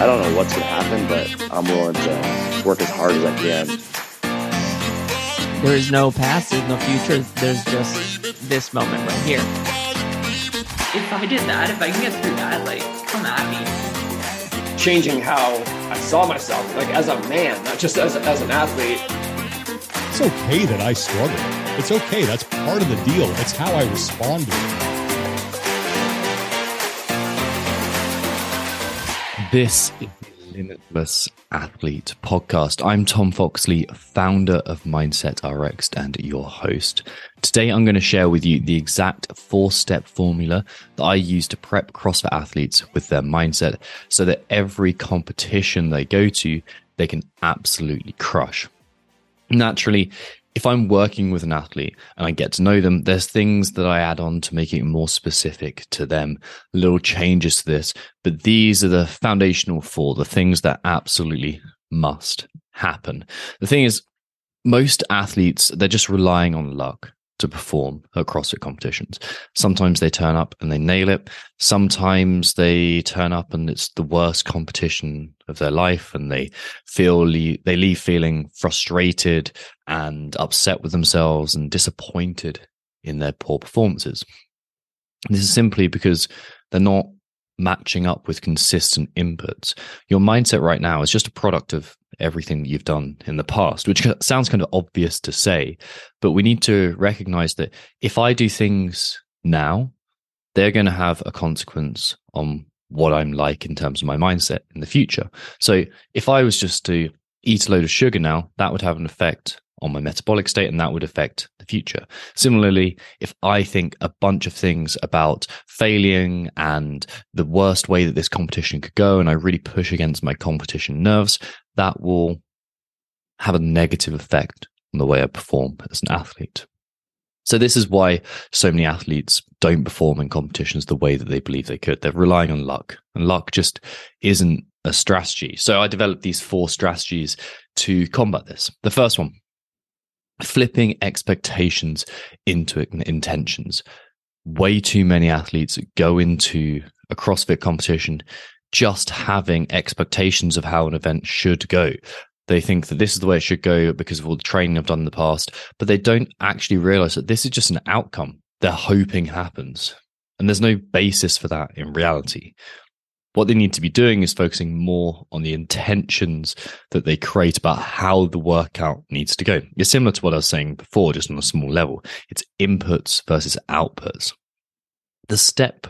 I don't know what's going to happen, but I'm willing to work as hard as I can. There is no past, there's no future, there's just this moment right here. If I did that, if I can get through that, like, come at me. Changing how I saw myself, like as a man, not just as, as an athlete. It's okay that I struggle. It's okay. That's part of the deal. It's how I respond to it. This is the Limitless Athlete podcast. I'm Tom Foxley, founder of Mindset RX and your host. Today, I'm going to share with you the exact four step formula that I use to prep CrossFit athletes with their mindset so that every competition they go to, they can absolutely crush. Naturally, if I'm working with an athlete and I get to know them, there's things that I add on to make it more specific to them, little changes to this. But these are the foundational four, the things that absolutely must happen. The thing is, most athletes, they're just relying on luck to perform at CrossFit competitions. Sometimes they turn up and they nail it. Sometimes they turn up and it's the worst competition of their life and they feel they leave feeling frustrated and upset with themselves and disappointed in their poor performances. This is simply because they're not matching up with consistent inputs. Your mindset right now is just a product of everything that you've done in the past, which sounds kind of obvious to say, but we need to recognize that if I do things now, they're going to have a consequence on what I'm like in terms of my mindset in the future. So if I was just to eat a load of sugar now, that would have an effect on my metabolic state and that would affect the future. Similarly, if I think a bunch of things about failing and the worst way that this competition could go, and I really push against my competition nerves, that will have a negative effect on the way I perform as an athlete. So this is why so many athletes don't perform in competitions the way that they believe they could. They're relying on luck, and luck just isn't a strategy. So I developed these four strategies to combat this. The first one, flipping expectations into intentions. Way too many athletes go into a CrossFit competition just having expectations of how an event should go. They think that this is the way it should go because of all the training I've done in the past, but they don't actually realize that this is just an outcome they're hoping happens. And there's no basis for that in reality what they need to be doing is focusing more on the intentions that they create about how the workout needs to go. It's similar to what I was saying before, just on a small level. It's inputs versus outputs. The step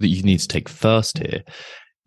that you need to take first here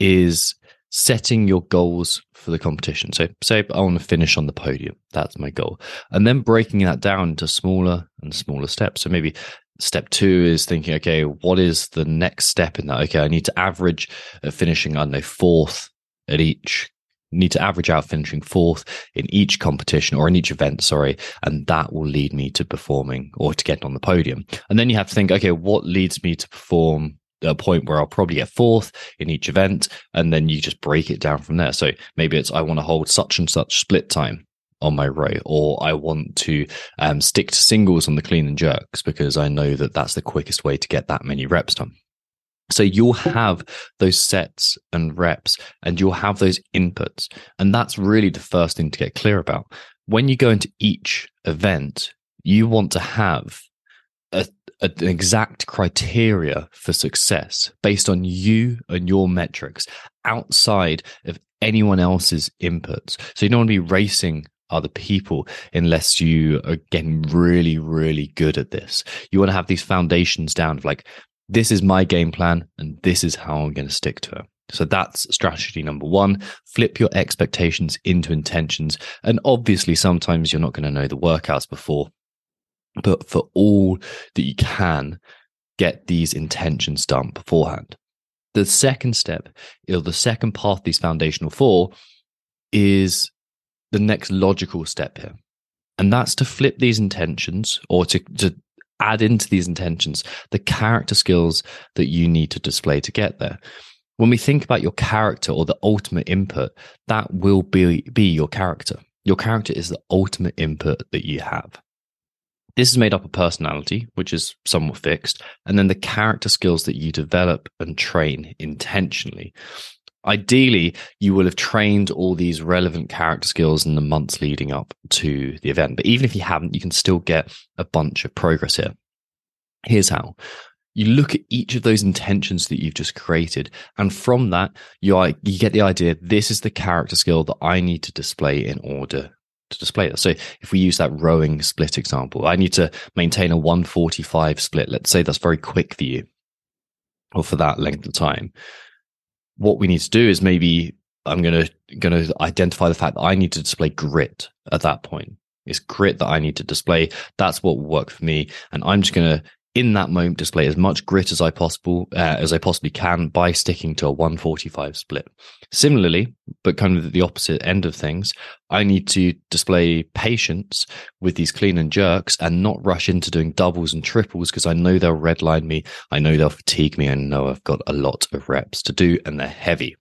is setting your goals for the competition. So, say I want to finish on the podium. That's my goal. And then breaking that down into smaller and smaller steps. So, maybe step two is thinking, okay, what is the next step in that? Okay, I need to average uh, finishing, I don't know, fourth at each. Need to average out finishing fourth in each competition or in each event, sorry, and that will lead me to performing or to getting on the podium. And then you have to think, okay, what leads me to perform a point where I'll probably get fourth in each event, and then you just break it down from there. So maybe it's I want to hold such and such split time on my row, or I want to um, stick to singles on the clean and jerks because I know that that's the quickest way to get that many reps done. So you'll have those sets and reps and you'll have those inputs. And that's really the first thing to get clear about. When you go into each event, you want to have a, a, an exact criteria for success based on you and your metrics outside of anyone else's inputs. So you don't want to be racing other people unless you are getting really, really good at this. You want to have these foundations down of like, this is my game plan and this is how I'm going to stick to it. So that's strategy number one. Flip your expectations into intentions. And obviously, sometimes you're not going to know the workouts before, but for all that you can, get these intentions done beforehand. The second step, or the second path, these foundational four, is the next logical step here. And that's to flip these intentions or to, to add into these intentions the character skills that you need to display to get there. When we think about your character or the ultimate input, that will be, be your character. Your character is the ultimate input that you have. This is made up of personality, which is somewhat fixed, and then the character skills that you develop and train intentionally. Ideally, you will have trained all these relevant character skills in the months leading up to the event. But even if you haven't, you can still get a bunch of progress here. Here's how you look at each of those intentions that you've just created and from that you are, you get the idea this is the character skill that i need to display in order to display that so if we use that rowing split example i need to maintain a 145 split let's say that's very quick for you or for that length of time what we need to do is maybe i'm going to identify the fact that i need to display grit at that point it's grit that I need to display. That's what will work for me. And I'm just to in that moment display as much grit as I possible uh, as I possibly can by sticking to a 145 split. Similarly, but kind of the opposite end of things, I need to display patience with these clean and jerks and not rush into doing doubles and triples because I know they'll redline me, I know they'll fatigue me, I know I've got a lot of reps to do and they're heavy.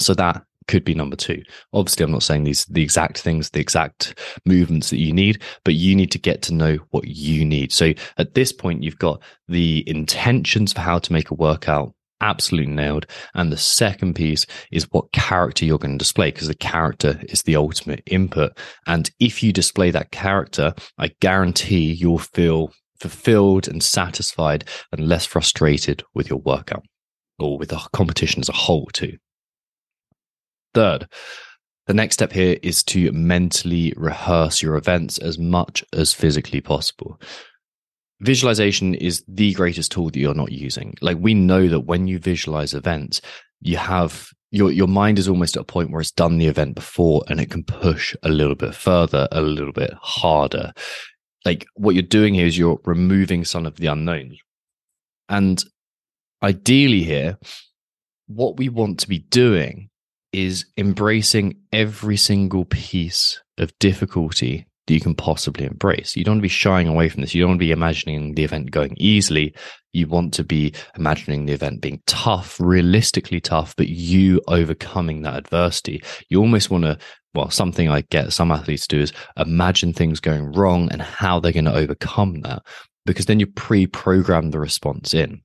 So that could be number two. Obviously, I'm not saying these the exact things, the exact movements that you need, but you need to get to know what you need. So at this point, you've got the intentions for how to make a workout absolutely nailed. And the second piece is what character you're going to display, because the character is the ultimate input. And if you display that character, I guarantee you'll feel fulfilled and satisfied and less frustrated with your workout or with the competition as a whole, too. Third, the next step here is to mentally rehearse your events as much as physically possible. Visualization is the greatest tool that you're not using. Like we know that when you visualize events, you have your your mind is almost at a point where it's done the event before and it can push a little bit further, a little bit harder. Like what you're doing here is you're removing some of the unknowns. And ideally here, what we want to be doing is embracing every single piece of difficulty that you can possibly embrace. You don't want to be shying away from this. You don't want to be imagining the event going easily. You want to be imagining the event being tough, realistically tough, but you overcoming that adversity. You almost want to, well, something I get some athletes to do is imagine things going wrong and how they're going to overcome that because then you pre program the response in.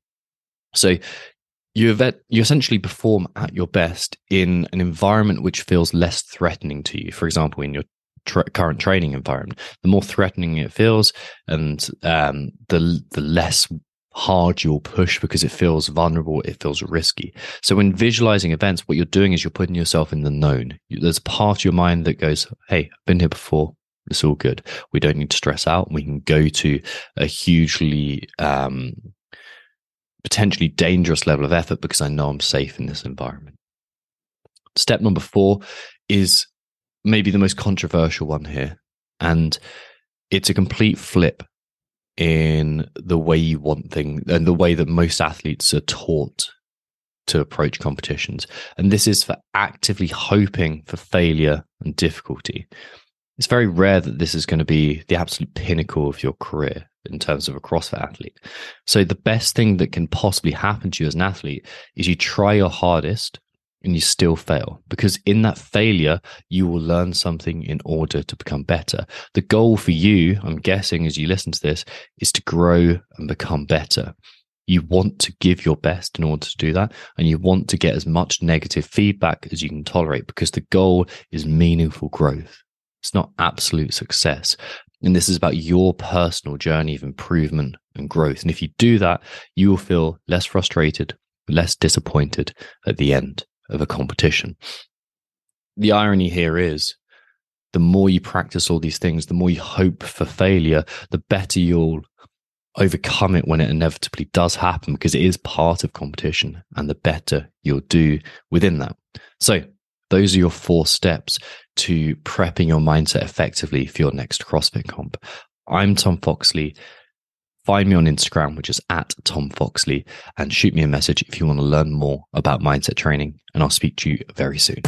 So you event, you essentially perform at your best in an environment which feels less threatening to you. For example, in your tra- current training environment, the more threatening it feels, and um, the the less hard you'll push because it feels vulnerable, it feels risky. So when visualizing events, what you're doing is you're putting yourself in the known. There's part of your mind that goes, "Hey, I've been here before. It's all good. We don't need to stress out. We can go to a hugely um, potentially dangerous level of effort because I know I'm safe in this environment. Step number four is maybe the most controversial one here. And it's a complete flip in the way you want things and the way that most athletes are taught to approach competitions. And this is for actively hoping for failure and difficulty. It's very rare that this is going to be the absolute pinnacle of your career in terms of a CrossFit athlete. So the best thing that can possibly happen to you as an athlete is you try your hardest and you still fail because in that failure you will learn something in order to become better. The goal for you i'm guessing as you listen to this is to grow and become better. You want to give your best in order to do that and you want to get as much negative feedback as you can tolerate because the goal is meaningful growth it's not absolute success and this is about your personal journey of improvement and growth. And if you do that, you will feel less frustrated, less disappointed at the end of a competition. The irony here is the more you practice all these things, the more you hope for failure, the better you'll overcome it when it inevitably does happen because it is part of competition and the better you'll do within that. So those are your four steps to prepping your mindset effectively for your next CrossFit comp. I'm Tom Foxley. Find me on Instagram, which is at Tom Foxley, and shoot me a message if you want to learn more about mindset training. And I'll speak to you very soon.